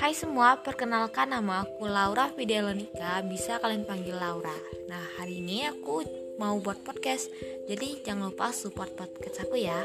Hai semua, perkenalkan nama aku Laura Fidelonika, bisa kalian panggil Laura. Nah, hari ini aku mau buat podcast, jadi jangan lupa support podcast aku ya.